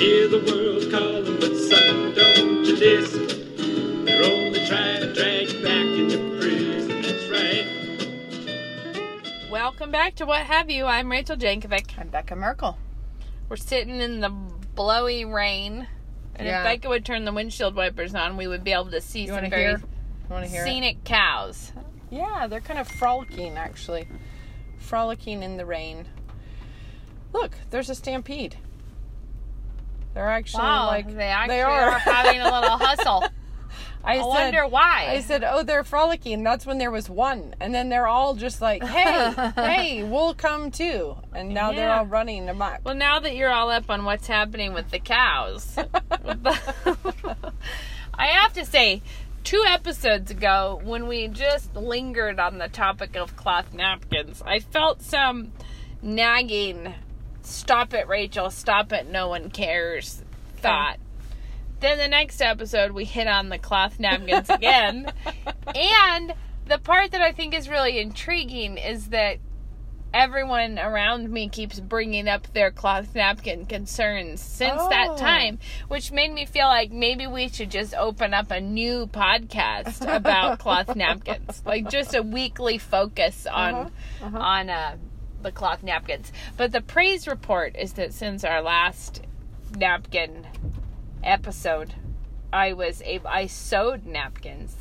Hear the world calling, but son, don't you listen. They're only trying to drag you back into prison. That's right. Welcome back to What Have You. I'm Rachel Jankovic. I'm Becca Merkel. We're sitting in the blowy rain. And Yeah. if Becca would turn the windshield wipers on, we would be able to see You some want very hear? Want to hear? it? scenic cows. Yeah, they're kind of frolicking actually, frolicking in the rain. Look, there's a stampede. They're actually Wow, like they actually are. are. having a little hustle. I, I said, wonder why. I said, "Oh, they're frolicking." That's when there was one, and then they're all just like, "Hey, hey, we'll come too." And now they're all running amok. Well, now that you're all up on what's happening with the cows, I have to say, two episodes ago, when we just lingered on the topic of cloth napkins, I felt some nagging, stop it, Rachel, stop it, no one cares thought. Then the next episode, we hit on the cloth napkins again. and the part that I think is really intriguing is that everyone around me keeps bringing up their cloth napkin concerns since Oh. that time, which made me feel like maybe we should just open up a new podcast about cloth napkins, like just a weekly focus on Uh-huh, on uh, the cloth napkins. But the praise report is that since our last napkin episode, I was able I sewed napkins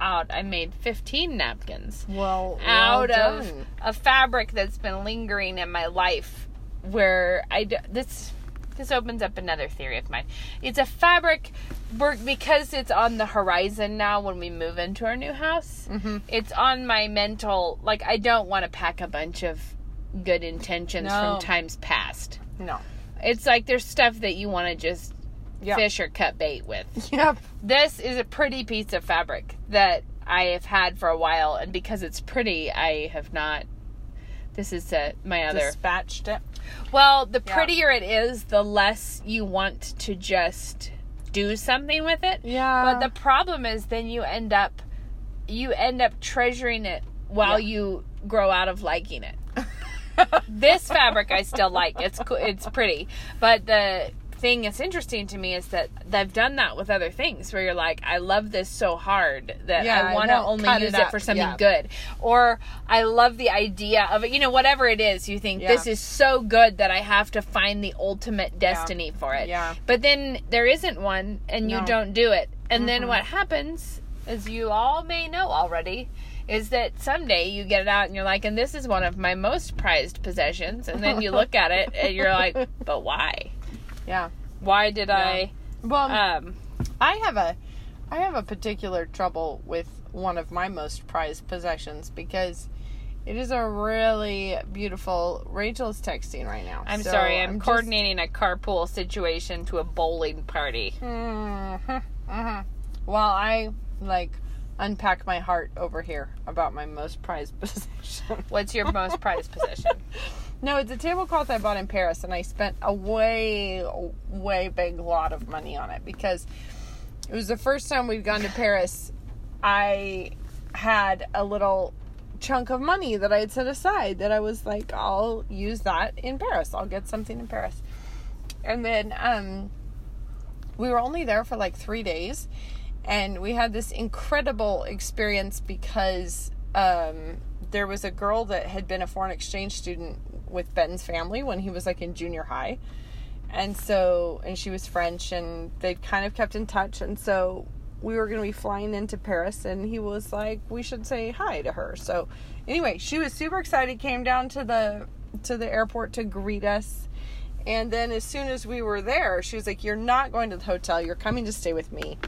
out. I made 15 napkins Well, out of a fabric that's been lingering in my life where I d- this this opens up another theory of mine. It's a fabric work because it's on the horizon now when we move into our new house. Mm-hmm. It's on my mental like I don't want to pack a bunch of good intentions No. from times past. no. It's like there's stuff that you want to just Yep. fish or cut bait with Yep. this is a pretty piece of fabric that I have had for a while, and because it's pretty, I have not. This is uh, my other. Dispatched it. well, the Yeah. prettier it is, the less you want to just do something with it. Yeah. But the problem is, then you end up, you end up treasuring it while Yeah. you grow out of liking it. this fabric I still like. It's co- it's pretty, but the thing that's interesting to me is that they've done that with other things where you're like, I love this so hard that Yeah, I want to only use it it, for something Yeah. good, or I love the idea of it. You know, whatever it is, you think Yeah. this is so good that I have to find the ultimate destiny for it. Yeah. But then there isn't one, and you don't do it, and then Mhm. what happens, as you all may know already, is that someday you get it out and you're like, and this is one of my most prized possessions. And then you look at it and you're like, but why? Yeah. Why did I? Well, Um, I have a I have a particular trouble with one of my most prized possessions because it is a really beautiful Rachel's texting right now. I'm so sorry, I'm, just- coordinating a carpool situation to a bowling party. Mhm, mhm. While I like unpack my heart over here about my most prized possession. What's your most prized possession? No, it's a tablecloth I bought in Paris, and I spent a way, way big lot of money on it because it was the first time we'd gone to Paris. I had a little chunk of money that I had set aside that I was like, I'll use that in Paris. I'll get something in Paris. And then um, we were only there for like three days, and we had this incredible experience because um, there was a girl that had been a foreign exchange student with Ben's family when he was like in junior high. And so, and she was French, and they kind of kept in touch. And so, we were going to be flying into Paris, and he was like, "We should say hi to her." So, anyway, she was super excited. Came down to the to the airport to greet us, and then as soon as we were there, she was like, "You're not going to the hotel. You're coming to stay with me."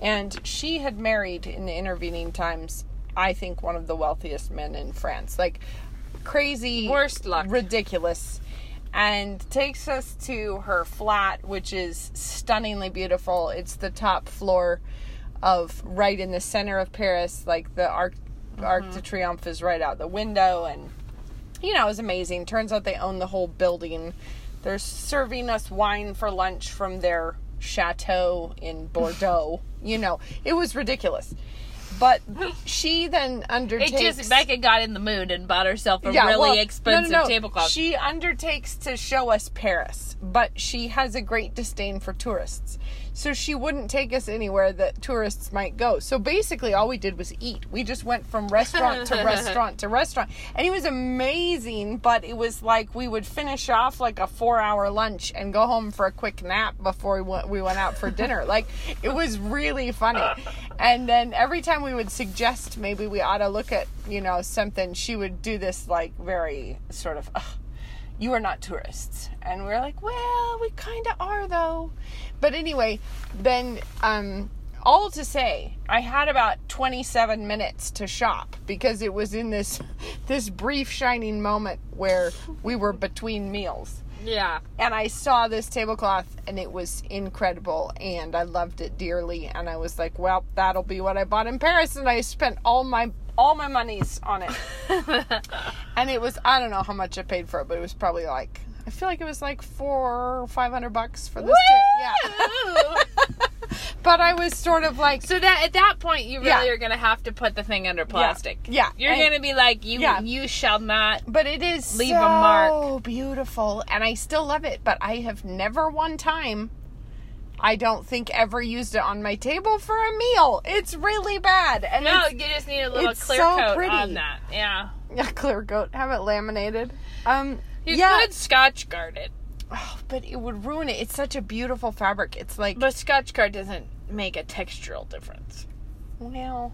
And she had married in the intervening times, I think, one of the wealthiest men in France. Like crazy, Worst luck. ridiculous. And takes us to her flat, which is stunningly beautiful. It's the top floor of right in the center of Paris. Like the Arc, mm-hmm. Arc de Triomphe is right out the window. And, you know, it was amazing. Turns out they own the whole building. They're serving us wine for lunch from their chateau in Bordeaux. you know, it was ridiculous. But she then It undertakes. just Becca got in the mood and bought herself a Yeah, really well, no, no, expensive no. tablecloth. She undertakes to show us Paris, but she has a great disdain for tourists. So she wouldn't take us anywhere that tourists might go. So basically, all we did was eat. We just went from restaurant to restaurant to restaurant. And it was amazing, but it was like we would finish off like a four hour lunch and go home for a quick nap before we went, we went out for dinner. Like, it was really funny. And then every time we would suggest maybe we ought to look at, you know, something, she would do this like very sort of, "Ugh, you are not tourists. And we are like, well, we kind of are though. But anyway, then, um, all to say, I had about 27 minutes to shop because it was in this this brief shining moment where we were between meals yeah. and I saw this tablecloth and it was incredible and I loved it dearly and I was like, well, that'll be what I bought in Paris and I spent all my all my monies on it. and it was I don't know how much I paid for it, but it was probably like I feel like it was like four or five hundred bucks for this. ta- yeah. but I was sort of like So that at that point, you really Yeah. are gonna have to put the thing under plastic. Yeah. You're And- gonna be like, you Yeah. you shall not. but it is Leave so a mark. beautiful and I still love it, but I have never one time I don't think ever used it on my table for a meal. It's really bad. And No, you just need a little clear so coat pretty. on that. Yeah. yeah, clear coat. Have it laminated. Um You yeah, could Scotchgard it, Oh, but it would ruin it. It's such a beautiful fabric. It's like but Scotchgard doesn't make a textural difference. well,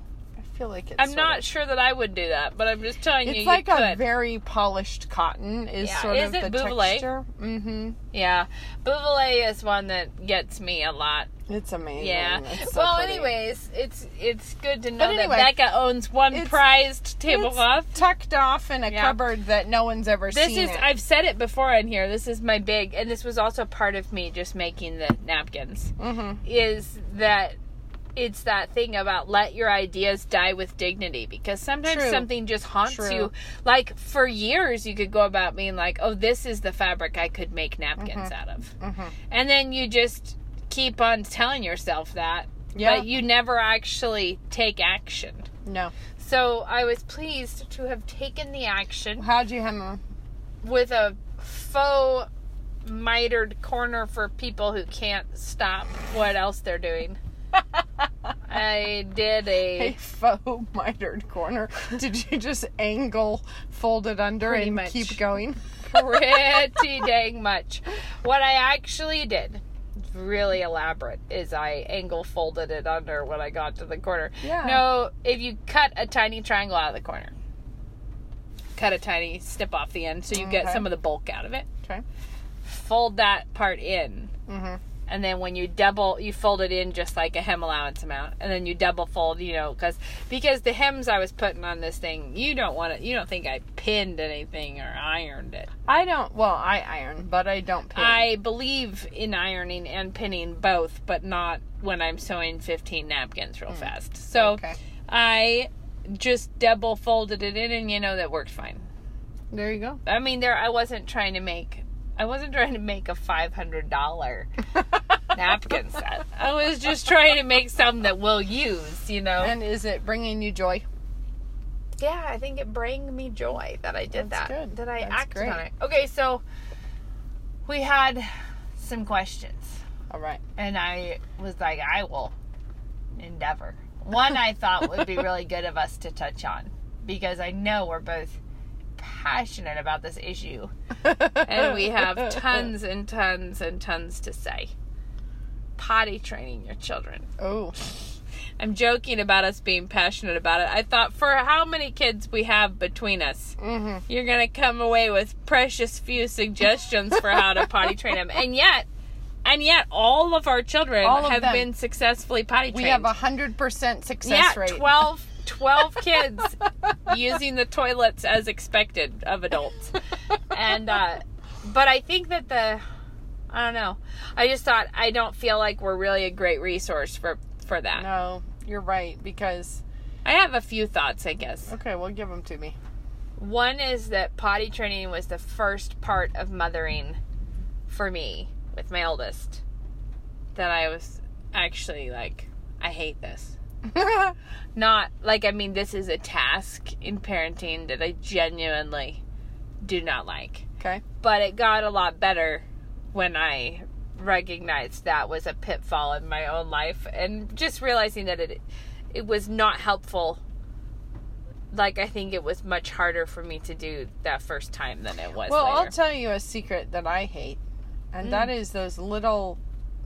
feel like it's I'm not of- sure that I would do that, but I'm just telling you, It's you like a could. very polished cotton is Yeah, sort is of the Bouvelet? texture. Mm-hmm. yeah, Bouvelet is one that gets me a lot. It's amazing. Yeah. It's so well, pretty. anyways, it's it's good to know anyway, that Becca owns one prized tablecloth. It's tucked off in a Yeah. cupboard that no one's ever This seen. This is it. I've said it before in here. This is my big and this was also part of me just making the napkins. Mhm. Is that it's that thing about let your ideas die with dignity because sometimes True. something just haunts True. you. Like for years you could go about being like, "Oh, this is the fabric I could make napkins Mm-hmm. out of." Mhm. And then you just keep on telling yourself that, Yeah. but you never actually take action. No. So I was pleased to have taken the action How'd you hem 'em? with a faux mitered corner for people who can't stop what else they're doing. I did A a faux mitered corner. Did you just angle, fold it under, and much. keep going? pretty dang much. What I actually did, really elaborate, is I angle folded it under when I got to the corner. Yeah. No, if you cut a tiny triangle out of the corner, cut a tiny snip off the end so you get some of the bulk out of it. Okay. Fold that part in. Mm-hmm. And then when you double you fold it in just like a hem allowance amount and then you double fold you know because because the hems i was putting on this thing you don't want to you don't think i pinned anything or ironed it I don't. Well, I iron, but I don't pin. i believe in ironing and pinning both but not when i'm sewing 15 napkins real hmm. fast so. Okay. i just double folded it in and you know that worked fine There you go. i mean there i wasn't trying to make i wasn't trying to make a $500 napkin set. I was just trying to make some that we'll use, you know. And is it bringing you joy? yeah, I think it bring me joy that I did That's that. good. That I That's acted great. on it. Okay, so we had some questions, All right. and I was like, I will endeavor. One I thought would be really good of us to touch on because I know we're both passionate about this issue, and we have tons and tons and tons to say. Potty training your children. Oh. I'm joking about us being passionate about it. I thought for how many kids we have between us, Mm-hmm. you're going to come away with precious few suggestions for how to potty train them. And yet, and yet all of our children All have been successfully potty trained. We have a hundred percent success yeah, rate. 12, 12 kids using the toilets as expected of adults. And uh but I think that the I don't know. I just thought I don't feel like we're really a great resource for for that. No, you're right because I have a few thoughts, I guess. okay, well, give them to me. One is that potty training was the first part of mothering for me with my eldest that I was actually like, I hate this. Not like I mean this is a task in parenting that I genuinely do not like. okay. But it got a lot better when I recognized that was a pitfall in my own life and just realizing that it it was not helpful like I think it was much harder for me to do that first time than it was Well, later. I'll tell you a secret that I hate, and that is those little,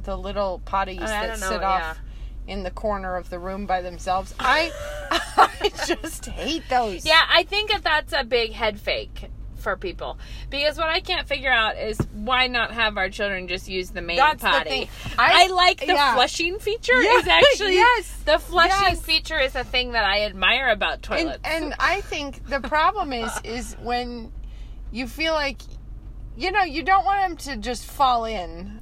the little potties Mm. I that know, sit yeah. off in the corner of the room by themselves. I, I just hate those. Yeah, I think that that's a big head fake for people because what I can't figure out is why not have our children just use the main That's the potty. thing. I, I- like the yeah. flushing feature. Yeah, is actually yes, the flushing yes. feature is a thing that I admire about toilets. and, and I think the problem is is when you feel like you know you don't want them to just fall in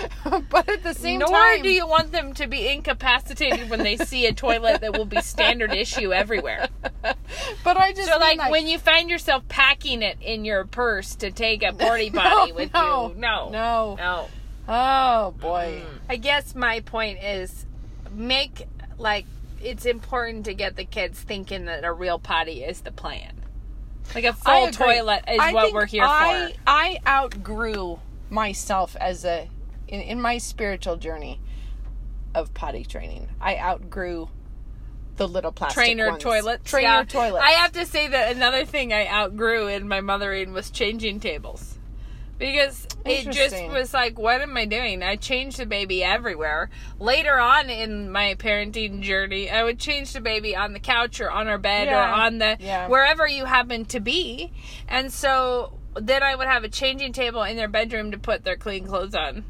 but at the same Nor time do you want them to be incapacitated when they see a toilet that will be standard issue everywhere. but I just So, mean, like, when you find yourself packing it in your purse to take a porty No, potty with no, you, no, no no. oh boy I guess my point is make like it's important to get the kids thinking that a real potty is the plan. Like a full toilet is I what we're here I, for. I outgrew myself as a in, in my spiritual journey of potty training. I outgrew the little plastic Trainer ones. toilets. Trainer yeah. toilets. I have to say that another thing I outgrew in my mothering was changing tables. Because it just was like, what am I doing? I changed the baby everywhere. Later on in my parenting journey, I would change the baby on the couch or on our bed or on the Yeah. wherever you happen to be. And so then I would have a changing table in their bedroom to put their clean clothes on.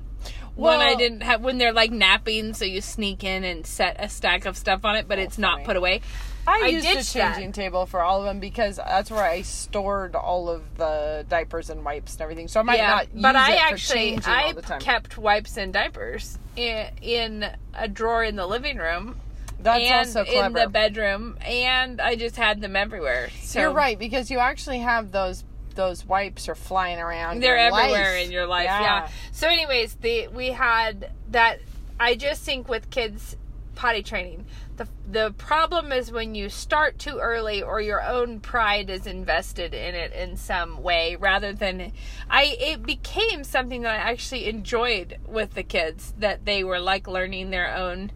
When I didn't have when they're like napping, so you sneak in and set a stack of stuff on it, but oh, it's not put away. I, I used a ditched that. changing table for all of them because that's where I stored all of the diapers and wipes and everything. So I might not use but I actually I all the time. kept wipes and diapers in, in a drawer in the living room That's and also in the bedroom, and I just had them everywhere. So You're right because you actually have those those wipes are flying around. They're everywhere life. in your life. Yeah. Yeah. So, anyways, the we had that. I just think with kids potty training, the the problem is when you start too early or your own pride is invested in it in some way, rather than I. It became something that I actually enjoyed with the kids that they were like learning their own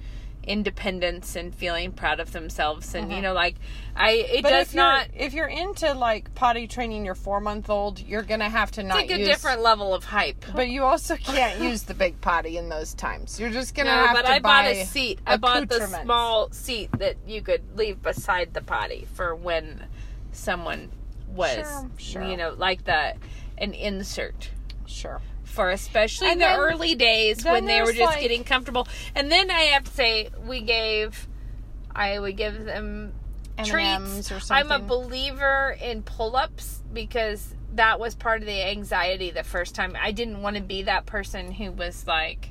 independence and feeling proud of themselves and you know like i it Mm-hmm. But does if not if you're into like potty training your four month old, you're gonna have to not take a use. different level of hype But you also can't use the big potty in those times. You're just gonna No, have but to I buy bought a seat. I bought the small seat that you could leave beside the potty for when someone was, Sure, sure. you know, like the an insert Sure. For especially And the then- early days when they were just like- getting comfortable. And then I have to say, we gave, I would give them M&Ms treats. or I'm a believer in pull-ups because that was part of the anxiety the first time. I didn't want to be that person who was like,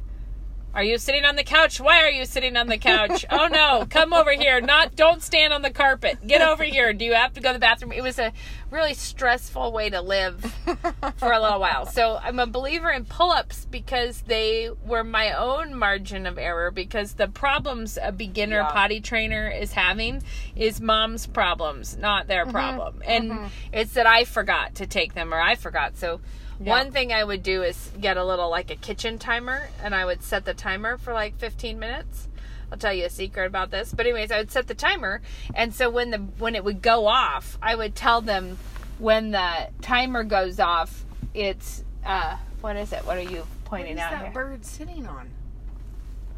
"Are you sitting on the couch? Why are you sitting on the couch? oh no, come over here. Not don't stand on the carpet. Get over here. Do you have to go to the bathroom?" It was a really stressful way to live for a little while. So I'm a believer in pull-ups because they were my own margin of error because the problems a beginner Yeah. potty trainer is having is mom's problems, not Mm-hmm. their problem. And it's that I forgot to take them or I forgot. So one thing I would do is get a little like a kitchen timer and I would set the timer for like 15 minutes. I'll tell you a secret about this. But anyways, I would set the timer and so when the when it would go off, I would tell them when the timer goes off, it's uh what is it? What are you What pointing is out that here? bird sitting on?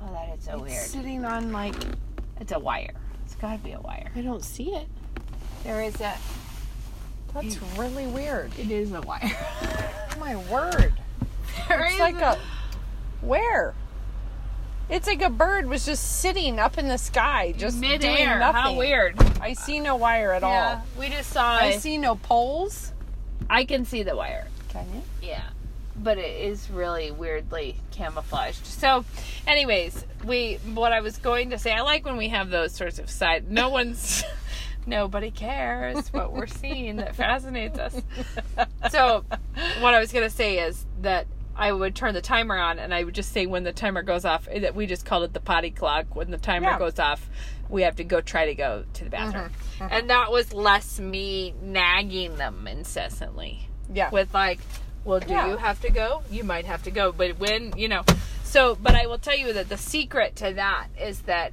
Oh, that is so It's weird. sitting on like It's a wire. It's got to be a wire. I don't see it. There is a That's really weird. it is a wire. Oh my word. There It's like a where? It's like a bird was just sitting up in the sky, just doing midair. nothing. How weird. I see no wire at Yeah, all. we just saw. I I see no poles. I can see the wire. Can you? Yeah. But it is really weirdly camouflaged. So, anyways, we what I was going to say, I like when we have those sorts of side. No one's, nobody cares what we're seeing that fascinates us. So, what I was going to say is that I would turn the timer on and I would just say when the timer goes off eh, that we just called it the potty clock. When the timer Yeah. goes off, we have to go try to go to the bathroom. Mm-hmm, mm-hmm. And that was less me nagging them incessantly Yeah. with like, well, do Yeah. you have to go? You might have to go, but when you know, so. But I will tell you that the secret to that is that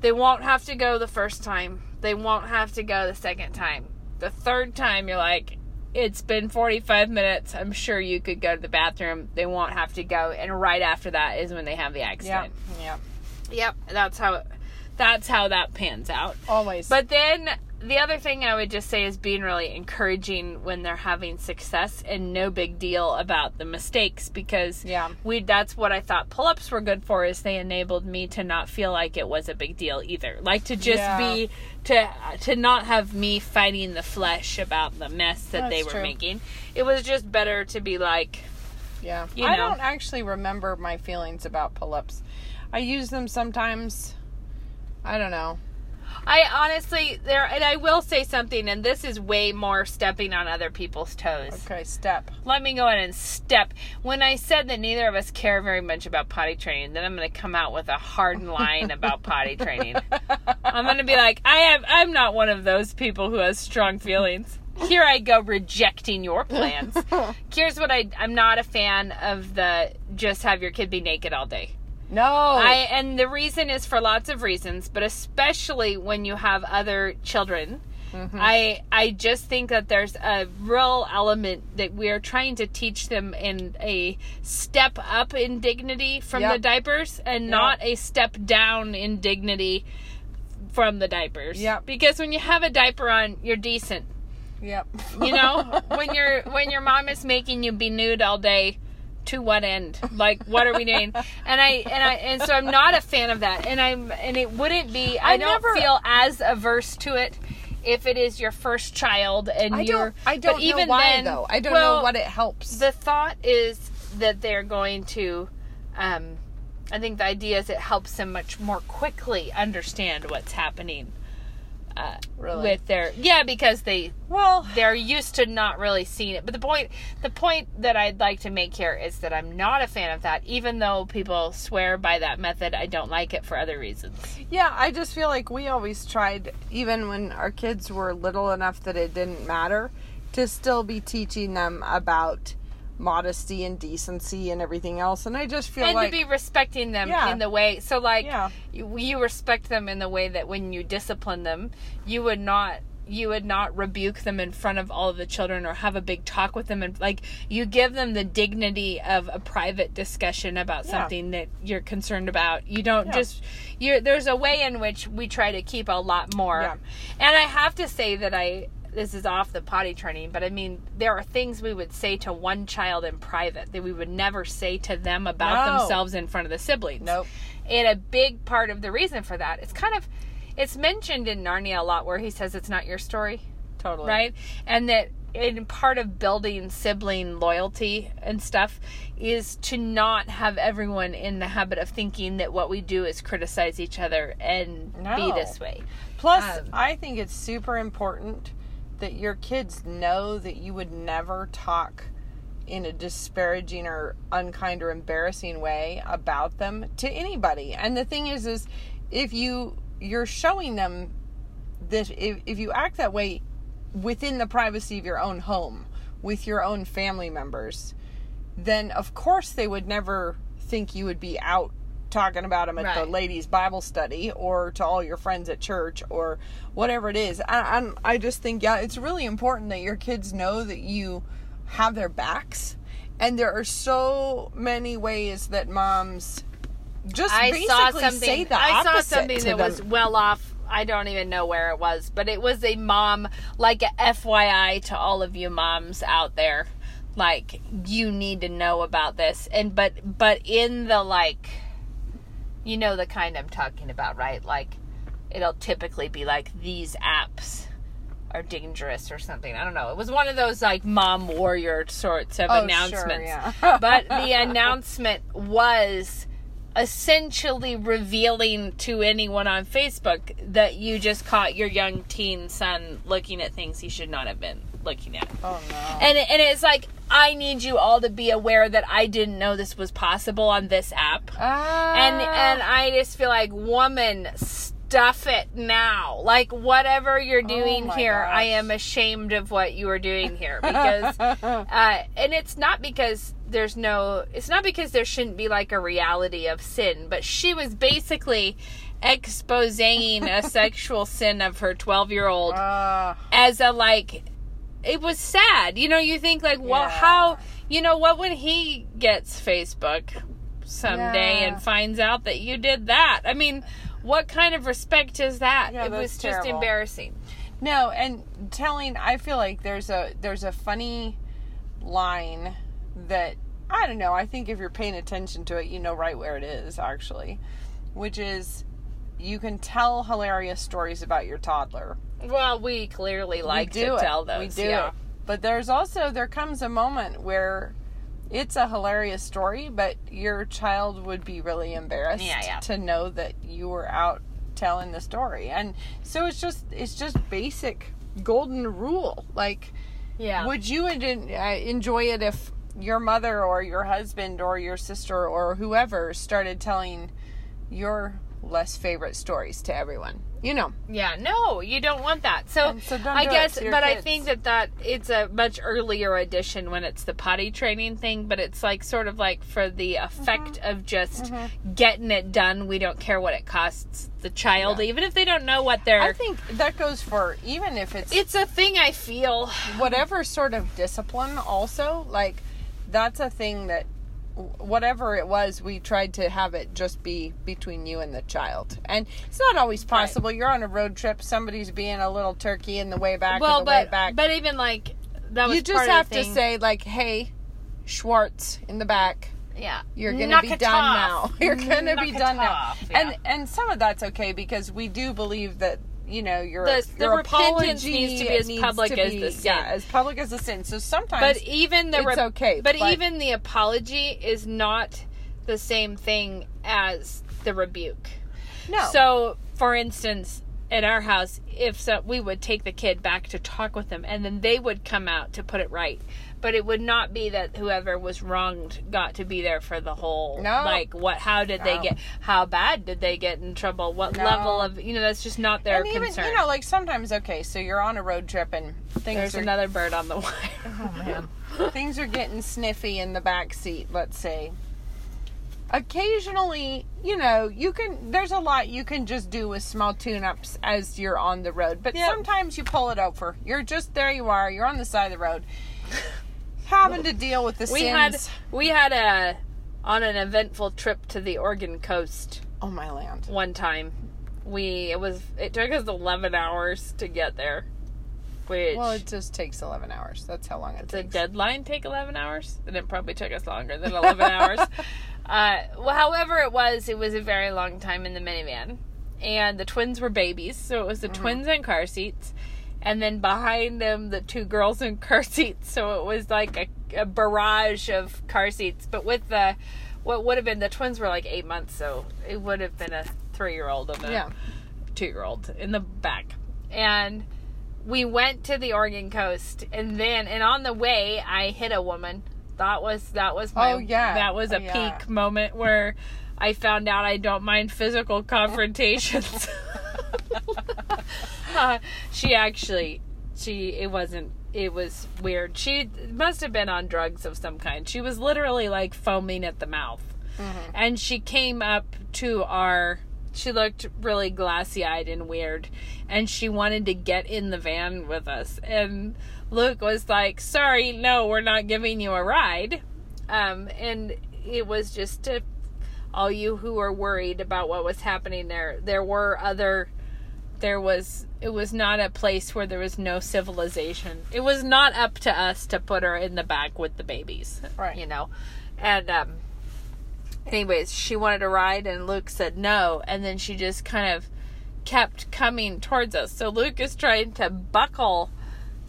they won't have to go the first time. They won't have to go the second time. The third time, you're like, it's been 45 minutes. I'm sure you could go to the bathroom. They won't have to go. And right after that is when they have the accident. Yeah. Yep, that's how. That's how that pans out. Always. But then the other thing I would just say is being really encouraging when they're having success and no big deal about the mistakes because Yeah. we that's what I thought pull-ups were good for is they enabled me to not feel like it was a big deal either. Like to just Yeah. be to to not have me fighting the flesh about the mess that they were true. making. It was just better to be like Yeah. You I don't actually remember my feelings about pull ups. I use them sometimes. I don't know. I honestly there and I will say something and this is way more stepping on other people's toes. Okay, step. let me go in and step. When I said that neither of us care very much about potty training, then I'm going to come out with a hard line about potty training. I'm going to be like, I have, I'm not one of those people who has strong feelings. Here I go rejecting your plans. Here's what I, I'm not a fan of the just have your kid be naked all day. No. I and the reason is for lots of reasons, but especially when you have other children. Mm-hmm. I I just think that there's a real element that we are trying to teach them in a step up in dignity from Yep. the diapers and not a step down in dignity from the diapers. Yep. Because when you have a diaper on, you're decent. Yep. You know, when your when your mom is making you be nude all day, to what end? Like, what are we doing? And I and I and so I'm not a fan of that. And I'm and it wouldn't be. I, I don't never- feel as averse to it if it is your first child and I you're. don't. I don't but even why then, though. I don't well, know what it helps. The thought is that they're going to. Um, I think the idea is it helps them much more quickly understand what's happening. Uh, Really? with their yeah because they well, they're used to not really seeing it. But the point the point that I'd like to make here is that I'm not a fan of that. Even though people swear by that method, I don't like it for other reasons. yeah. I just feel like we always tried, even when our kids were little enough that it didn't matter, to still be teaching them about modesty and decency and everything else. And I just feel and like to be respecting them Yeah. in the way so like Yeah. you, you respect them in the way that when you discipline them, you would not you would not rebuke them in front of all of the children or have a big talk with them and like you give them the dignity of a private discussion about Yeah. something that you're concerned about you don't Yeah. just you're there's a way in which we try to keep a lot more Yeah. and i have to say that i this is off the potty training but i mean there are things we would say to one child in private that we would never say to them about No. themselves in front of the siblings. Nope. and a big part of the reason for that it's kind of it's mentioned in narnia a lot where he says it's not your story. Totally. Right? And that in part of building sibling loyalty and stuff is to not have everyone in the habit of thinking that what we do is criticize each other and be this way. Plus, Um, I think it's super important that your kids know that you would never talk in a disparaging or unkind or embarrassing way about them to anybody. And the thing is is if you you're showing them that if, if you act that way within the privacy of your own home with your own family members, then of course they would never think you would be out talking about them at the ladies bible study or to all your friends at church or whatever it is I, I'm, I just think yeah it's really important that your kids know that you have their backs and there are so many ways that moms just I basically saw say the I saw something that them. was well off. I don't even know where it was, but it was a mom, like a FYI to all of you moms out there, like you need to know about this. And but but in the like, you know the kind I'm talking about, right? Like it'll typically be like these apps are dangerous or something. I don't know. It was one of those like mom warrior sorts of Oh, sure, announcements. yeah. but the announcement was essentially revealing to anyone on Facebook that you just caught your young teen son looking at things he should not have been looking at. Oh no. And and it's like I need you all to be aware that I didn't know this was possible on this app. Ah. And and I just feel like woman stuff it now. Like whatever you're doing Oh here, I am ashamed of what you are doing here because uh and it's not because there's no it's not because there shouldn't be like a reality of sin, but she was basically exposing a sexual sin of her 12-year-old Ah. as a like it was sad. You know you think like well Yeah. how you know what when he gets facebook someday Yeah. and finds out that you did that? I mean what kind of respect is that? Yeah, it was just embarrassing. No, and telling I feel like there's a there's a funny line that I don't know, I think if you're paying attention to it, you know right where it is actually, which is you can tell hilarious stories about your toddler. well we clearly like we to it. tell those We do yeah it. But there's also there comes a moment where it's a hilarious story, but your child would be really embarrassed Yeah, yeah. to know that you were out telling the story. And so it's just it's just basic golden rule. Like yeah would you uh, enjoy it if your mother or your husband or your sister or whoever started telling your less favorite stories to everyone? You know. Yeah, no, you don't want that. So, so I guess, but I think that that it's a much earlier edition when it's the potty training thing. But it's like sort of like for the effect Mm-hmm. of just getting it done. We don't care what it costs the child, even if they don't know what they're. I think that goes for even if it's it's a thing I feel. whatever sort of discipline also like that's a thing that whatever it was we tried to have it just be between you and the child. And it's not always possible. You're on a road trip somebody's being a little turkey in the way back Well, or the way but back. but even like that was you just have to say like hey schwartz in the back. Yeah, you're gonna Knock be done off. now. You're gonna Knock be done now. yeah. and and some of that's okay because we do believe that you know your The- the your repentance apology needs to be as public as be- the sin. yeah as public as the sin so sometimes But even the it's rep- okay, But, but- even the apology is not the same thing as the rebuke. no So, for instance, at our house, if so, we would take the kid back to talk with them, and then they would come out to put it right. But it would not be that whoever was wronged got to be there for the whole. No. Like, what? How did they get? How bad did they get in trouble? What No. level of? You know, that's just not their and even concern. you know like sometimes okay so you're on a road trip and things There's are another bird on the wire. oh man things are getting sniffy in the back seat let's say occasionally you know you can there's a lot you can just do with small tune-ups as you're on the road but Yep. sometimes you pull it over you're just there you are you're on the side of the road having to deal with the we sins had we had a on an eventful trip to the Oregon coast oh my land one time. We it was it took us 11 hours to get there. Which well it just takes 11 hours that's how long it the takes The deadline take 11 hours? and it probably took us longer than 11 hours. Uh, well, however it was, it was a very long time in the minivan. And the twins were babies, so it was the twins in car seats. And then behind them, the two girls in car seats. So it was like a, a barrage of car seats. But with the, what would have been, the twins were like eight months, so it would have been a three year old and a yeah two year old in the back. And we went to the Oregon coast and then and on the way I hit a woman. That was that was my Oh, yeah. that was a Oh, yeah. peak moment where I found out I don't mind physical confrontations. Uh, she actually she it wasn't it was weird. She must have been on drugs of some kind. She was literally like foaming at the mouth. Mm-hmm. And she came up to our she looked really glassy eyed and weird. And she wanted to get in the van with us. And Luke was like, Sorry, no, we're not giving you a ride. Um, and it was just to all you who are worried about what was happening there. There were other there was it was not a place where there was no civilization. It was not up to us to put her in the back with the babies. Right. You know. And um anyways, she wanted a ride and Luke said no and then she just kind of kept coming towards us. So Luke is trying to buckle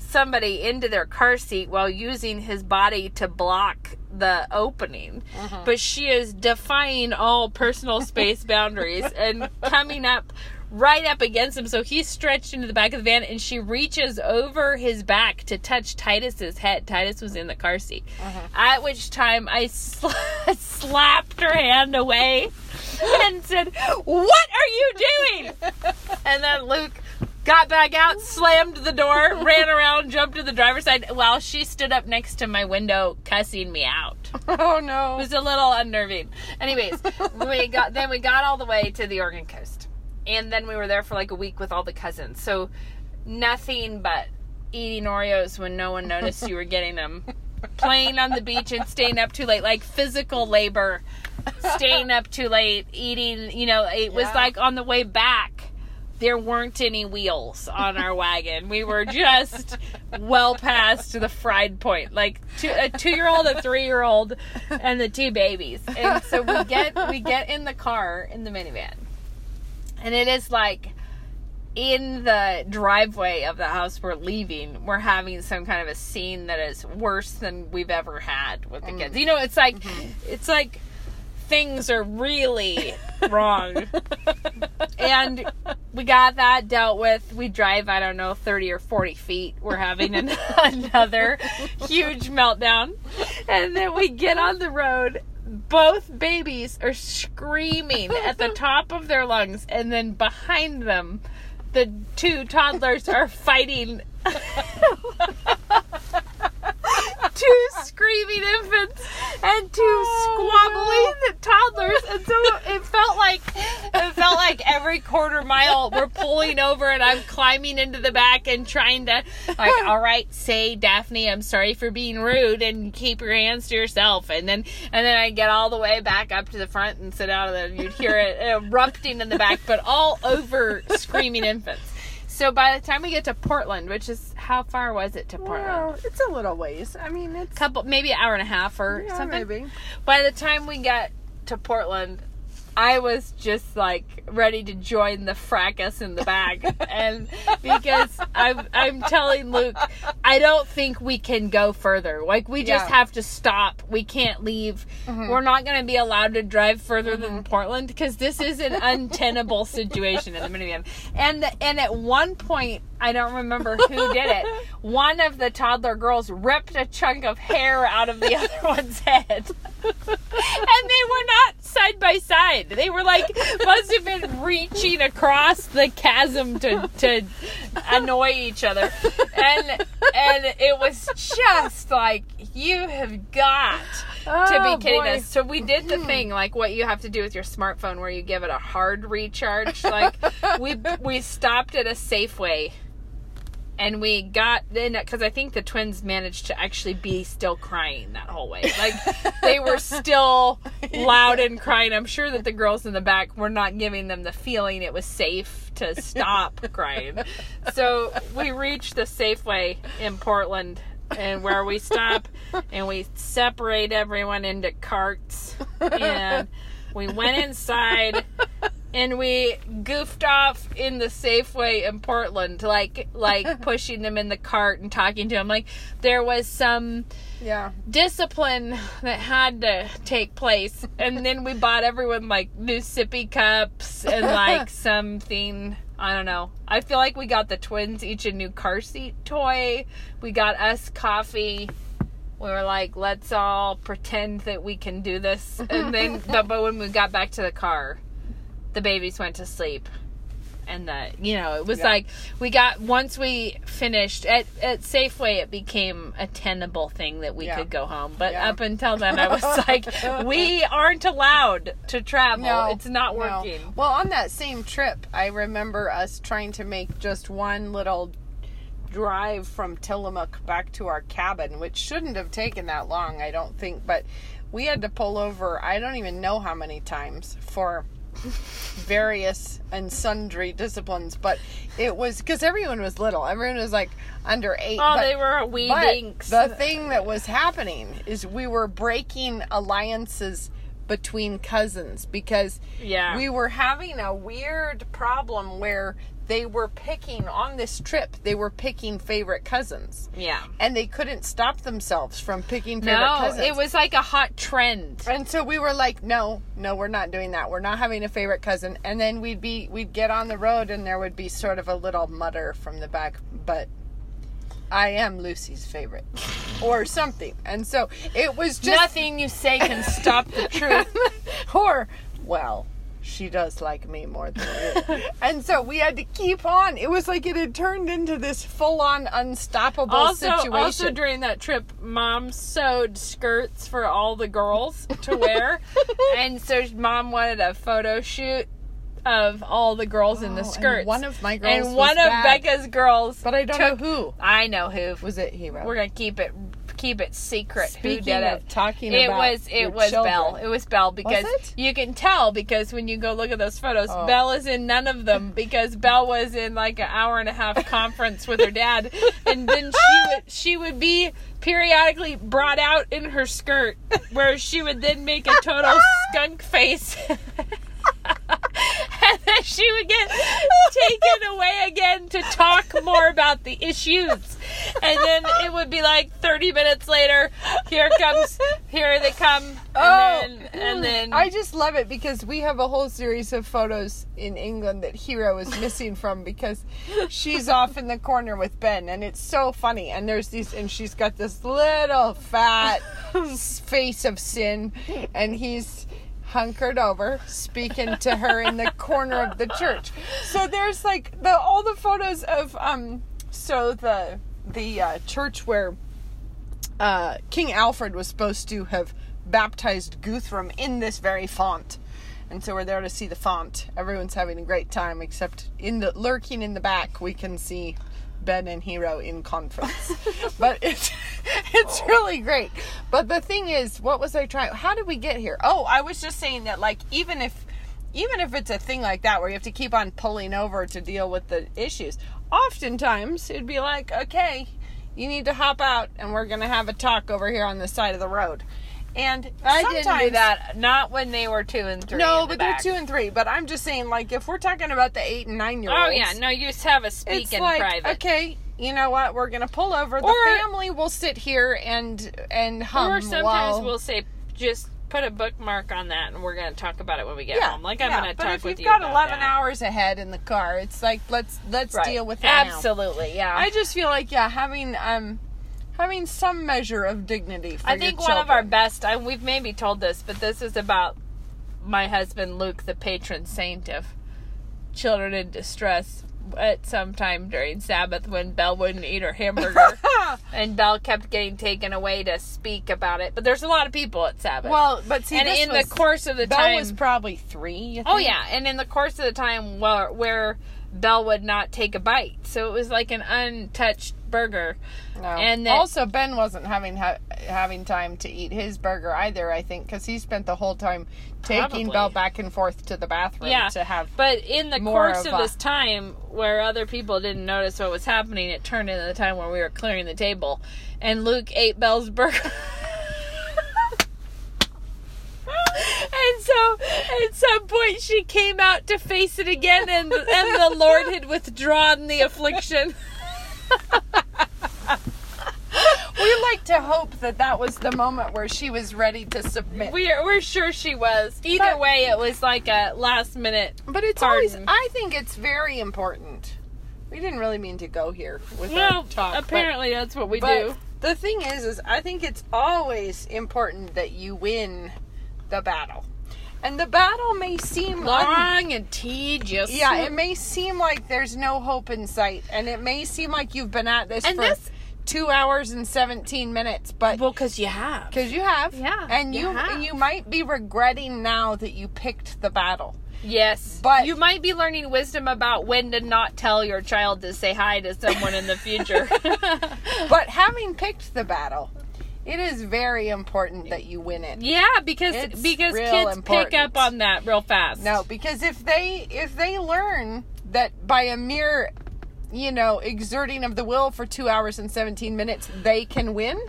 somebody into their car seat while using his body to block the opening. Mm-hmm. But she is defying all personal space boundaries and coming up right up against him. So he's stretched into the back of the van and she reaches over his back to touch Titus's head. Titus was in the car seat. Mm-hmm. At which time I sl- slapped her hand away and said, What are you doing? And then Luke got back out, slammed the door, ran around, jumped to the driver's side while she stood up next to my window cussing me out. Oh no. It was a little unnerving. Anyways, we got then we got all the way to the Oregon coast. And then we were there for like a week with all the cousins. So nothing but eating Oreos when no one noticed you were getting them. Playing on the beach and staying up too late, like physical labor, staying up too late, eating, you know, it was Yeah. like on the way back there weren't any wheels on our wagon. We were just well past the fried point, like two, a two-year-old, a three-year-old, and the two babies. And so we get we get in the car in the minivan, and it is like in the driveway of the house we're leaving. We're having some kind of a scene that is worse than we've ever had with the kids. Mm. You know, it's like mm-hmm. it's like things are really wrong and we got that dealt with. We drive, I don't know, 30 or 40 feet. We're having an, another huge meltdown. And then we get on the road. Both babies are screaming at the top of their lungs. And then behind them, the two toddlers are fighting. two screaming infants and two oh, squabbling toddlers. And so it felt like it felt like every quarter mile we're pulling over and I'm climbing into the back and trying to like all right say Daphne I'm sorry for being rude and keep your hands to yourself. And then and then I get all the way back up to the front and sit out and you'd hear it uh, erupting in the back but all over screaming infants. So by the time we get to Portland which is how far was it to Portland Well, it's a little ways. I mean, it's couple maybe an hour and a half or yeah, something maybe. by the time we got to Portland, I was just like ready to join the fracas in the back, and because I'm I'm telling Luke, I don't think we can go further. Like we just Yeah. have to stop. We can't leave. Mm-hmm. We're not going to be allowed to drive further than mm-hmm. Portland because this is an untenable situation in the minivan. And and at one point, I don't remember who did it. One of the toddler girls ripped a chunk of hair out of the other one's head. and they were not side by side. They were like must have been reaching across the chasm to to annoy each other. And and it was just like you have got to Oh, be kidding boy. us. So we did the thing like what you have to do with your smartphone where you give it a hard recharge. Like we we stopped at a Safeway and we got in because I think the twins managed to actually be still crying that whole way. Like they were still loud and crying. I'm sure that the girls in the back were not giving them the feeling it was safe to stop crying. So we reached the Safeway in Portland and where we stop and we separate everyone into carts and we went inside and we goofed off in the Safeway in Portland, like like pushing them in the cart and talking to them. Like there was some Yeah. discipline that had to take place, and then we bought everyone like new sippy cups and like something. I don't know. I feel like we got the twins each a new car seat toy. We got us coffee. We were like, let's all pretend that we can do this. And then, but, but when we got back to the car, the babies went to sleep. And that you know, it was Yeah. like we got once we finished at at Safeway, it became a tenable thing that we Yeah. could go home. But Yeah. up until then, I was like, we aren't allowed to travel. no, it's not no. working. Well, on that same trip, I remember us trying to make just one little drive from Tillamook back to our cabin, which shouldn't have taken that long, I don't think. But we had to pull over, I don't even know how many times for various and sundry disciplines. But it was because everyone was little, everyone was like under eight. Oh, but- they were a wee dinks. the thing that was happening is we were breaking alliances between cousins because Yeah. we were having a weird problem where they were picking on this trip. They were picking favorite cousins, Yeah. and they couldn't stop themselves from picking favorite No, cousins. it was like a hot trend. And so we were like, no, no, we're not doing that. We're not having a favorite cousin. And then we'd be, we'd get on the road, and there would be sort of a little mutter from the back, but I am Lucy's favorite, or something. And so it was just Nothing you say can stop the truth. or well she does like me more than you and so we had to keep on it was like it had turned into this full-on unstoppable Also, situation also during that trip, mom sewed skirts for all the girls to wear, and so mom wanted a photo shoot of all the girls in Oh, the and skirts. one of my girls and one of bad. Becca's girls, but i don't took- know who I know who. was it hero We're gonna keep it keep it secret. who Speaking did of it? talking it about was it was children. Belle. It was Belle because it? you can tell because when you go look at those photos, Oh. Belle is in none of them because Belle was in like an hour and a half conference with her dad, and then she would she would be periodically brought out in her skirt where she would then make a total skunk face. She would get taken away again to talk more about the issues. And then it would be like 30 minutes later, here comes, here they come. And Oh, then, and mm, then I just love it because we have a whole series of photos in England that Hero is missing from because she's off in the corner with Ben and it's so funny and there's these and she's got this little fat face of sin and he's hunkered over speaking to her in the corner of the church. So there's like the all the photos of um so the the uh, church where uh, King Alfred was supposed to have baptized Guthrum in this very font. And so we're there to see the font. Everyone's having a great time, except in the lurking in the back, we can see Ben and Hero in conference. but it's it's really great. But the thing is, what was I trying? How did we get here? Oh, I was just saying that, like, even if even if it's a thing like that where you have to keep on pulling over to deal with the issues, oftentimes it'd be like, okay, you need to hop out and we're gonna have a talk over here on the side of the road. And I didn't do that. Not when they were two and three. No, the but they're back. two and three. But I'm just saying, like, if we're talking about the eight and nine year olds, Oh yeah, no, you just have a speak it's in like private. okay, you know what? We're gonna pull over. The Or- family will sit here and and hum. Or sometimes while- we'll say just put a bookmark on that, and we're to talk about it when we get yeah, home. Like I'm yeah, to talk with you've you've got 11 that. hours ahead in the car, it's like let's let's Right. deal with it now. Absolutely, yeah. I just feel like yeah, having um having some measure of dignity. For I think one of our best. I, we've maybe told this, but this is about my husband Luke, the patron saint of children in distress. At some time during Sabbath, when Belle wouldn't eat her hamburger, and Belle kept getting taken away to speak about it. But there's a lot of people at Sabbath. well, but see, and in was, the course of the Belle time, was probably three. You Oh yeah, and in the course of the time where where Belle would not take a bite, so it was like an untouched burger. No. And then- also, Ben wasn't having ha- having time to eat his burger either. I think because he spent the whole time taking Probably. Belle back and forth to the bathroom Yeah, to have. But in the course of of, a- this time, where other people didn't notice what was happening, it turned into the time where we were clearing the table, and Luke ate Belle's burger. And so, at some point, she came out to face it again, and and the Lord had withdrawn the affliction. we like to hope that that was the moment where she was ready to submit. We're we're sure she was. Either But- way, it was like a last minute. but it's Pardon. always. I think it's very important. We didn't really mean to go here with Well, talk. but- apparently that's what we but do. the thing is, is I think it's always important that you win the battle, and the battle may seem un- Long and tedious. Yeah, it may seem like there's no hope in sight, and it may seem like you've been at this And for this- two hours and seventeen minutes, but well, because you have. because you have, Yeah, and you you have. you might be regretting now that you picked the battle. Yes, But- you might be learning wisdom about when to not tell your child to say hi to someone in the future. But having picked the battle, it is very important that you win it. yeah, because It's because kids important. pick up on that real fast. No, because if they if they learn that by a mere you know exerting of the will for two hours and 17 minutes they can win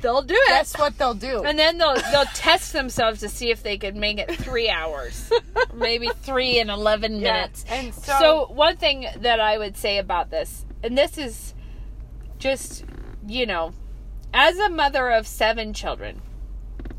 they'll do it. That's what they'll do. and then they'll they'll test themselves to see if they could make it three hours, maybe three and eleven Yeah, minutes. and so, so- one thing that I would say about this, and this is just you know, as a mother of seven children,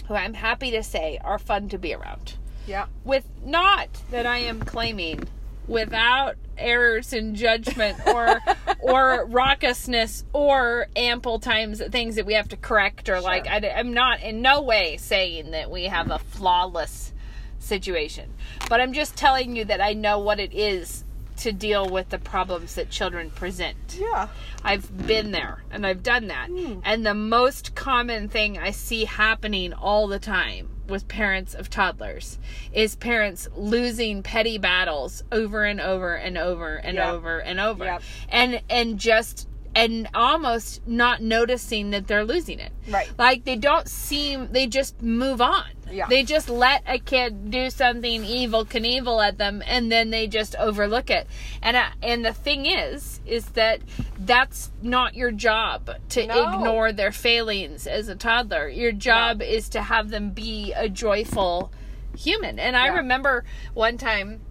who I'm happy to say are fun to be around, yeah. with not that I am claiming without errors in judgment or or raucousness or ample times things that we have to correct or like I, am not in no way saying that we have a flawless situation. But i'm just telling you that i know what it is to deal with the problems that children present Yeah. I've been there and I've done that. Hmm. And the most common thing I see happening all the time with parents of toddlers is parents losing petty battles over and over and over and Yep. over and over. Yep. And and just and almost not noticing that they're losing it. Right. Like they don't seem they just move on. Yeah. They just let a kid do something evil, Knievel at them, and then they just overlook it. And I, and the thing is, is that that's not your job to No. ignore their failings as a toddler. Your job is to have them be a joyful human. And I remember one time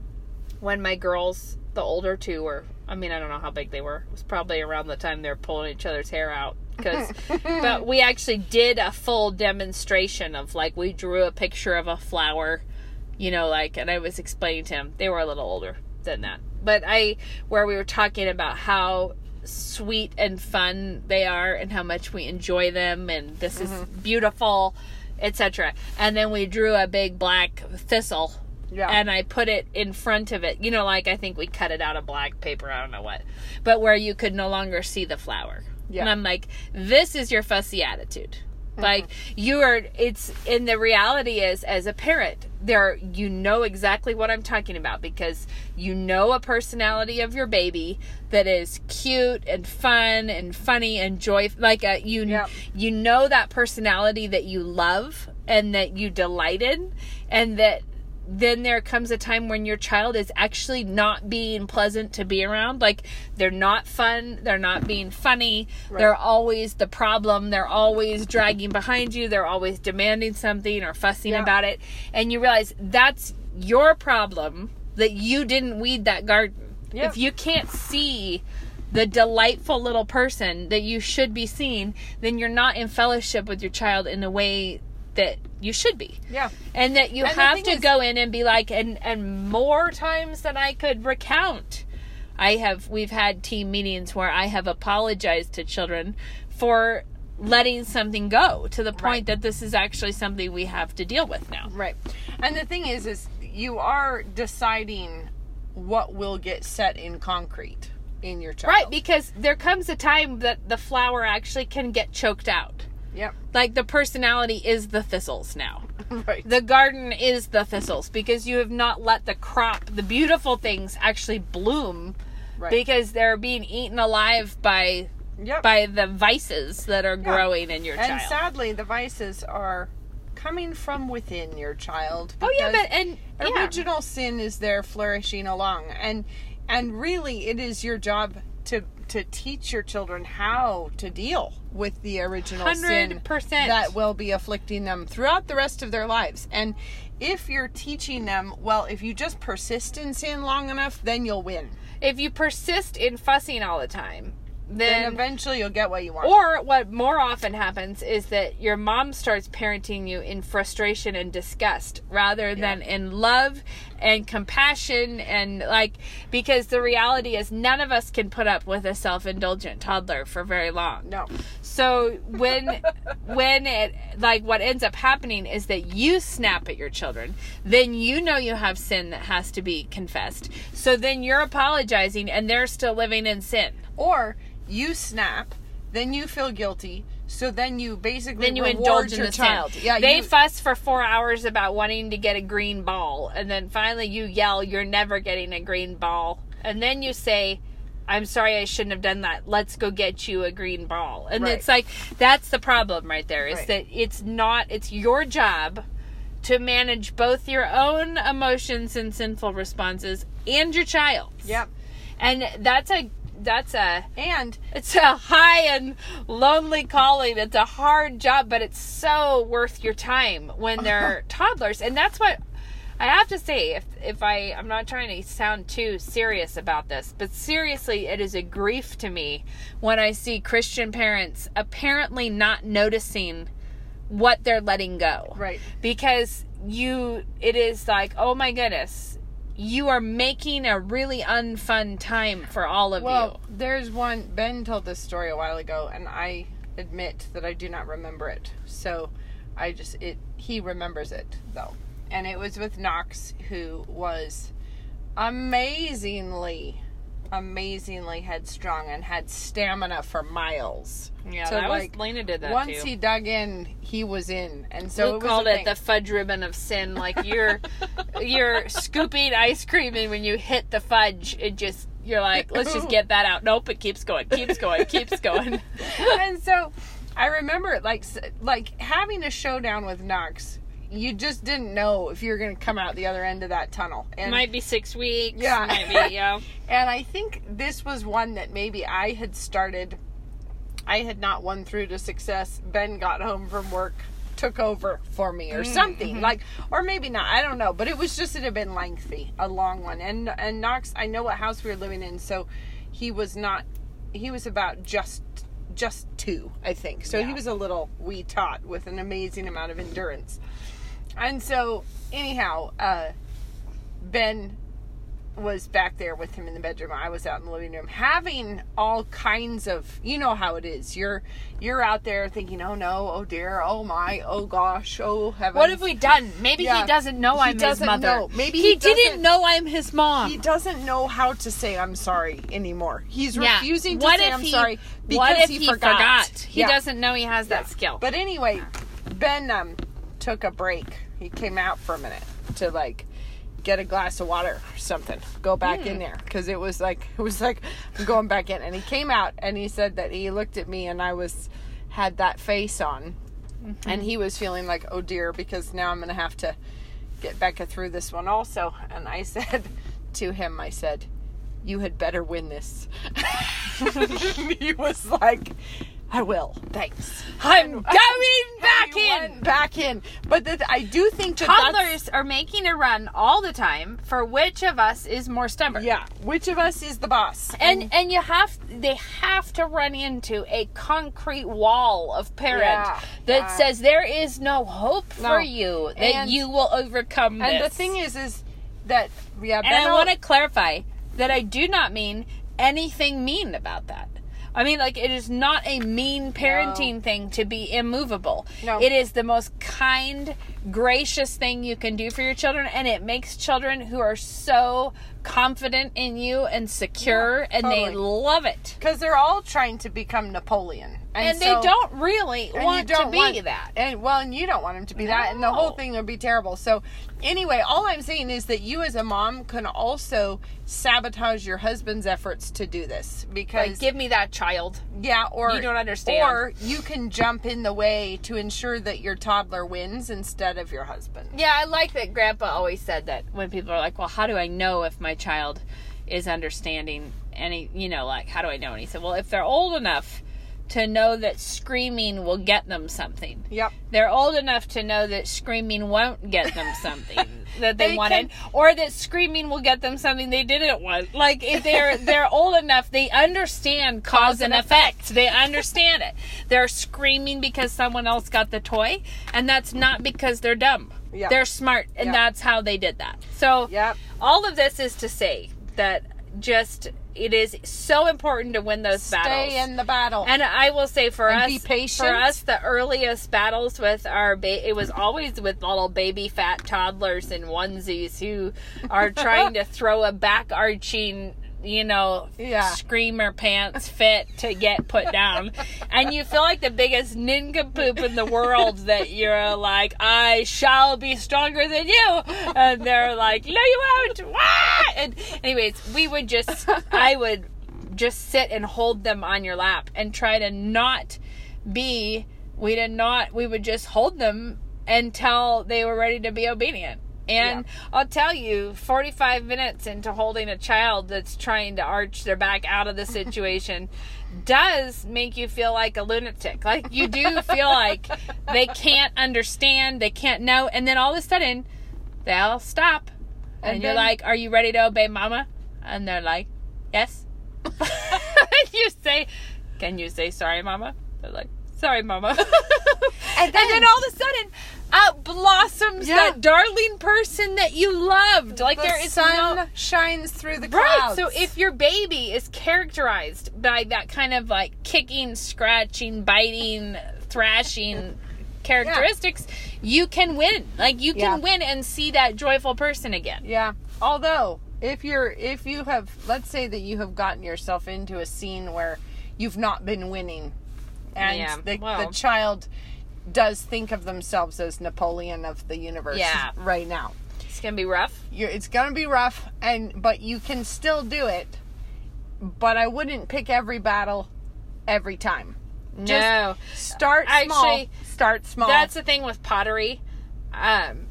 when my girls, the older two, were. I mean, I don't know how big they were. It was probably around the time they were pulling each other's hair out. Cause, but we actually did a full demonstration of like we drew a picture of a flower, you know, like, and I was explaining to him they were a little older than that, but I where we were talking about how sweet and fun they are and how much we enjoy them and this is mm-hmm. beautiful, etc. And then we drew a big black thistle Yeah. and I put it in front of it. You know, like I think we cut it out of black paper, I don't know what. But where you could no longer see the flower. Yeah. And I'm like, this is your fussy attitude. Mm-hmm. Like you are it's and the reality is as a parent, there you know exactly what I'm talking about because you know a personality of your baby that is cute and fun and funny and joy like a, you Yeah. you know that personality that you love and that you delight in and that then there comes a time when your child is actually not being pleasant to be around. Like they're not fun they're not being funny. They're always the problem. They're always dragging behind you. They're always demanding something or fussing Yeah. about it. And you realize that's your problem that you didn't weed that garden. Yeah. if you can't see the delightful little person that you should be seeing, then you're not in fellowship with your child in a way that you should be. Yeah. And that you And have to is- go in and be like and and more times than I could recount. I have we've had team meetings where I have apologized to children for letting something go to the point Right. that this is actually something we have to deal with now. Right. And the thing is, is you are deciding what will get set in concrete in your child. Right, because there comes a time that the flower actually can get choked out. Yep. Like the personality is the thistles now. Right. The garden is the thistles because you have not let the crop, the beautiful things actually bloom Right. because they're being eaten alive by yep. by the vices that are growing in your and child. And sadly, the vices are coming from within your child. oh yeah, but and yeah. original sin is there flourishing along and and really it is your job to to teach your children how to deal with the original sin 100%. that will be afflicting them throughout the rest of their lives and if you're teaching them well if you just persist in sin long enough then you'll win if you persist in fussing all the time, then then eventually you'll get what you want Or what more often happens is that your mom starts parenting you in frustration and disgust rather than in love and compassion and like because the reality is none of us can put up with a self-indulgent toddler for very long. no So when when it like what ends up happening is that you snap at your children, then you know you have sin that has to be confessed. So then you're apologizing and they're still living in sin. or you snap then you feel guilty so then you basically then you indulge in your the child yeah they you, fuss for four hours about wanting to get a green ball, and then finally you yell, "You're never getting a green ball," and then you say. I'm sorry, I shouldn't have done that. Let's go get you a green ball. And Right. it's like that's the problem right there is Right. that it's not it's your job to manage both your own emotions and sinful responses and your child's. Yep. And that's a that's a And it's a high and lonely calling. It's a hard job, but it's so worth your time when they're toddlers. And that's what I have to say. If if I I'm not trying to sound too serious about this, but seriously, it is a grief to me when I see Christian parents apparently not noticing what they're letting go right. because you it is like oh my goodness you are making a really unfun time for all of you. Well, there's one. Ben told this story a while ago, and I admit that I do not remember it. So I just it. He remembers it though, and it was with Knox, who was amazingly, amazingly headstrong and had stamina for miles. yeah So, that like, was lena did that Once too he dug in, he was in, and so Luke it called it thing. the fudge ribbon of sin like you're you're scooping ice cream and when you hit the fudge it just you're like let's just get that out nope it keeps going keeps going keeps going and so I remember like like having a showdown with Knox. You just didn't know if you were going to come out the other end of that tunnel. And might be six weeks Yeah. might be yeah and I think this was one that maybe I had started I had not won through to success. Ben got home from work, took over for me or mm, something. Mm-hmm. Like or maybe not. I don't know, but it was just it had been lengthy, a long one. And and Knox, I know what house we were living in, so he was not he was about just just 2, I think. So he was a little wee tot with an amazing amount of endurance. And so anyhow, uh Ben was back there with him in the bedroom. I was out in the living room having all kinds of you know how it is. You're you're out there thinking, "Oh no, oh dear, oh my, oh gosh, oh heaven." what have we done maybe Yeah. he doesn't know i'm his doesn't mother know. Maybe he, he didn't know i'm his mom He doesn't know how to say I'm sorry anymore. He's Yeah. refusing to What say if I'm he- sorry because what if he, he forgot. he Yeah. doesn't know he has that skill But anyway, Ben um took a break. He came out for a minute to like get a glass of water or something. Go back Hmm. in there because it was like it was like I'm going back in. And he came out and he said that he looked at me and I was had that face on, Mm-hmm. and he was feeling like oh dear because now I'm gonna have to get Becca through this one also. And I said to him, I said. You had better win this. he was like, I will. Thanks. i'm And- going back in back in. But I do think that toddlers are making a run all the time for which of us is more stubborn Yeah. Which of us is the boss? and and you have they have to run into a concrete wall of parent Yeah, that yeah. says there is no hope No. for you that And- you will overcome and the thing is, is that yeah. and I want to clarify that I do not mean anything mean about that. I mean, like, it is not a mean parenting thing to be immovable. No. It is the most kind, gracious thing you can do for your children, and it makes children who are so confident in you and secure, Yeah, and they love it. because they're all trying to become Napoleon, And, so- they don't really want don't to be want- that. And well, and you don't want him to be that, and the whole thing would be terrible. So, anyway, all I'm saying is that you, as a mom, can also sabotage your husband's efforts to do this because Like, give me that child. Yeah, or You don't understand. Or you can jump in the way to ensure that your toddler wins instead of your husband. Yeah, I like that Grandpa always said that when people are like, "Well, how do I know if my child is understanding?" any, you know, like, how do I know? And he said, "Well, if they're old enough to know that screaming will get them something, Yep. they're old enough to know that screaming won't get them something that they, They wanted, can- or that screaming will get them something they didn't want. Like, if they're they're old enough, they understand cause and effect. They understand it. They're screaming because someone else got the toy, and that's not because they're dumb. Yep. They're smart, and Yep. that's how they did that. So, Yep. all of this is to say that just it is so important to win those battles. Stay in the battle. And I will say for And us, be patient. for us, the earliest battles with our ba- it was always with little baby fat toddlers in onesies who are trying to throw a back arching, you know, Yeah. screamer pants fit to get put down, and you feel like the biggest nincompoop in the world that you're like, I shall be stronger than you, and they're like, No, you won't. Wah! And anyways, we would just, I would just sit and hold them on your lap and try to not be we did not we would just hold them until they were ready to be obedient And I'll tell you, 45 minutes into holding a child that's trying to arch their back out of the situation does make you feel like a lunatic. Like you do feel like they can't understand, they can't know, and then all of a sudden they'll stop. And, And you're then- like, Are you ready to obey mama? And they're like, Yes. you say, Can you say sorry, mama? They're like, Sorry, mama. and, then, then- all of a sudden, out blossoms Yeah. that darling person that you loved. Like the there is sun no shines through the clouds. Right. So if your baby is characterized by that kind of like kicking, scratching, biting, thrashing characteristics, you can win. Like you can Yeah. win and see that joyful person again. Yeah. Although, if you're if you have let's say that you have gotten yourself into a scene where you've not been winning and Yeah, the, well. the child does think of themselves as Napoleon of the universe Yeah. right now. It's gonna be rough. You're, it's going to be rough and but you can still do it. But I wouldn't pick every battle every time. Just no. start small. Actually, Start small. That's the thing with pottery. Um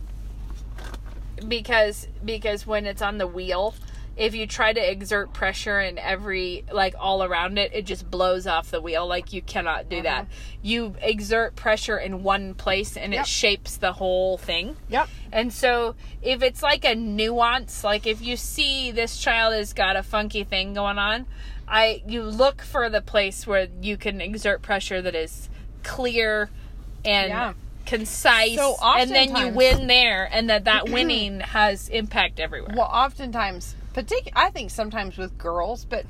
because because when it's on the wheel, if you try to exert pressure in every like all around it, it just blows off the wheel. Like you cannot do that. Uh-huh. You exert pressure in one place and Yep. it shapes the whole thing. Yep. And so if it's like a nuance, like if you see this child has got a funky thing going on, I you look for the place where you can exert pressure that is clear and Yeah. concise So and then you win there and that that winning has impact everywhere. Well, oftentimes, partic- I think sometimes with girls, but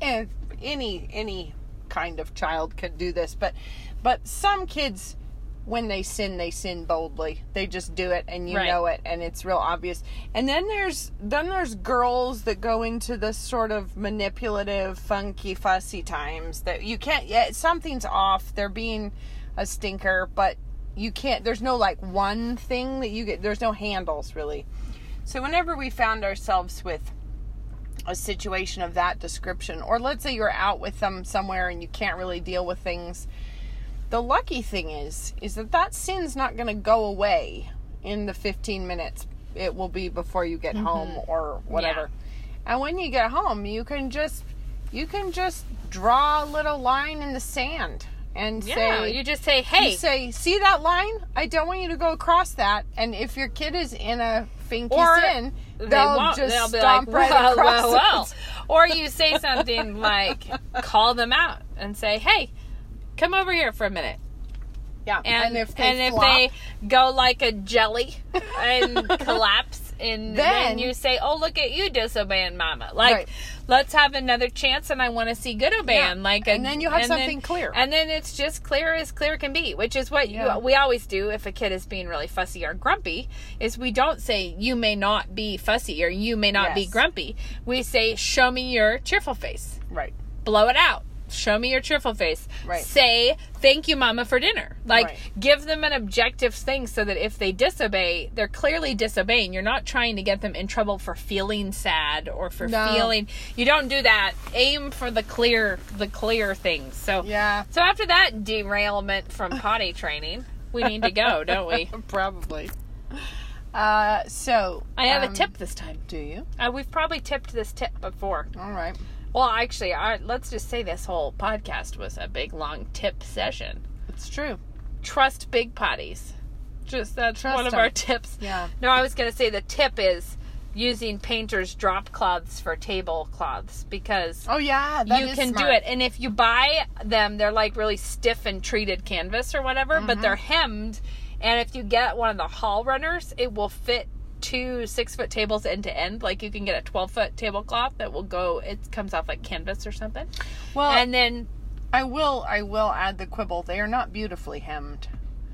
eh, any any kind of child could do this. But but some kids, when they sin, they sin boldly. They just do it, and you Right. know it, and it's real obvious. And then there's then there's girls that go into this sort of manipulative, funky, fussy times that you can't. Yeah, something's off. They're being a stinker, but you can't. There's no like one thing that you get. There's no handles really. So whenever we found ourselves with a situation of that description, or let's say you're out with them somewhere and you can't really deal with things, the lucky thing is is that that sin's not going to go away in the 15 minutes it will be before you get mm-hmm. home or whatever. And when you get home, you can just you can just draw a little line in the sand and yeah, say you just say, "Hey, you say, see that line? I don't want you to go across that. And if your kid is in a finky Or they they'll won't. just They'll be stomp like, right well, across well, well. Or you say something like, call them out and say, hey, come over here for a minute. Yeah, And, if they and if they go like a jelly and collapse, and then, Then- you say, "Oh, look at you disobeying Mama!" Like, Right. let's have another chance, and I want to see good obeying. Yeah. Like, And then you have something clear. and then it's just clear as clear can be, which is what Yeah. you, we always do if a kid is being really fussy or grumpy. Is we don't say you may not be fussy or you may not be grumpy. We say, "Show me your cheerful face." right, blow it out. Show me your cheerful face. Right. Say thank you, mama, for dinner. Like Right. give them an objective thing so that if they disobey, they're clearly disobeying. You're not trying to get them in trouble for feeling sad or for No. feeling. You don't do that. Aim for the clear, the clear things. So yeah, So after that derailment from potty training, we need to go, don't we? probably. Uh, so I have um, a tip this time. Do you? Uh, we've probably tipped this tip before. All right. Well, actually, our, let's just say this whole podcast was a big long tip session. It's true. Trust big potties. Just that's Trust one of 'em. our tips. Yeah. No, I was going to say the tip is using painters drop cloths for tablecloths because Oh yeah, that you can do it. And if you buy them, they're like really stiff and treated canvas or whatever, Mm-hmm. but they're hemmed. And if you get one of the hall runners, it will fit two six foot tables end to end. Like you can get a 12 foot tablecloth that will go, it comes off like canvas or something. Well, and then, I will. I will add the quibble. They are not beautifully hemmed.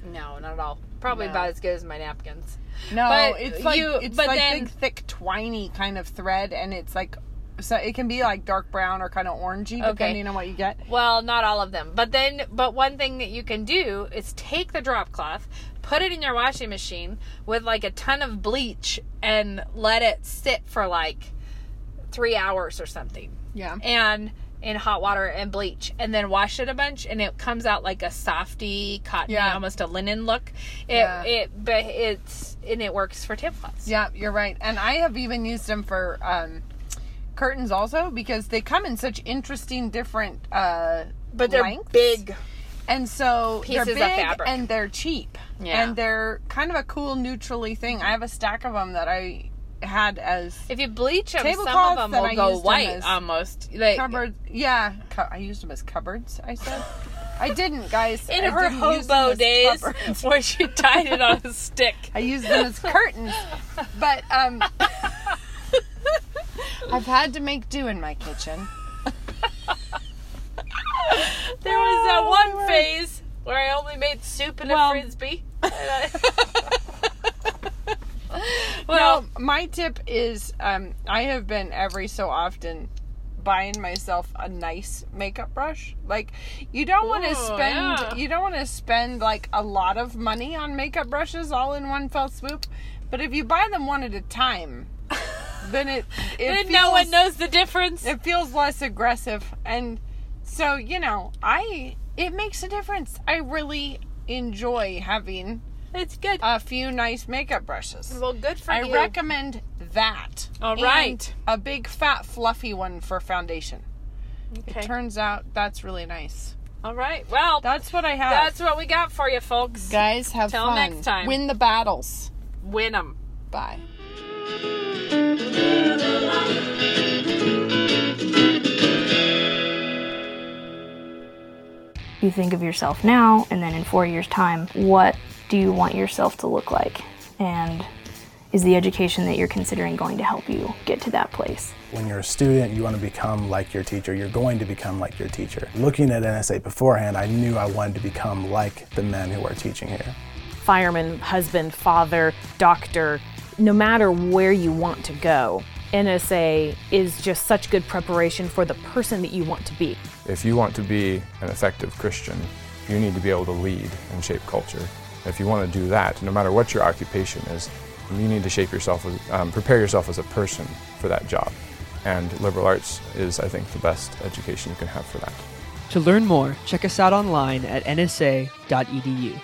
no, not at all. Probably No. about as good as my napkins. No, But it's like you- it's but like then- big, thick, twiny kind of thread, and it's like so it can be like dark brown or kind of orangey depending on what you get. Well, not all of them. But then, but one thing that you can do is take the drop cloth, put it in your washing machine with like a ton of bleach, and let it sit for like three hours or something. Yeah. And in hot water and bleach and then wash it a bunch and it comes out like a softy cotton Yeah. almost a linen look it Yeah. it but it's and it works for tablecloths Yeah, you're right. And I have even used them for um, curtains also because they come in such interesting different uh but they're lengths. big And so Pieces they're of big fabric. and they're cheap. Yeah. And they're kind of a cool neutrally thing. I have a stack of them that I had as if you bleach them some of them will I go white almost like cupboards. Yeah, I used them as cupboards. I said. I didn't, guys. in I her didn't use them hobo days cupboards. where she tied it on a stick I used them as curtains. But um I've had to make do in my kitchen. There was that Oh, one phase where i only made soup and Well- a frisbee And I- Well, well my tip is um, I have been every so often buying myself a nice makeup brush. Like you don't want to spend yeah. you don't want to spend like a lot of money on makeup brushes all in one fell swoop. But if you buy them one at a time, then it it and feels, no one knows the difference it feels less aggressive and so you know I it makes a difference. I really enjoy having it's good a few nice makeup brushes. well good for I you I recommend that. All right. A big fat fluffy one for foundation. okay. It turns out that's really nice. all right well That's what I have. that's what we got for you folks Guys, have Till fun. next time. Win the battles. win them Bye. You think of yourself now and then in four years time what do you want yourself to look like and is the education that you're considering going to help you get to that place When you're a student, you want to become like your teacher. You're going to become like your teacher. Looking at NSA beforehand, I knew I wanted to become like the men who are teaching here. fireman, husband, father, doctor, no matter where you want to go, NSA is just such good preparation for the person that you want to be. If you want to be an effective Christian, you need to be able to lead and shape culture. If you want to do that, no matter what your occupation is, you need to shape yourself, as, um, prepare yourself as a person for that job. And liberal arts is, I think, the best education you can have for that. To learn more, check us out online at nsa.edu.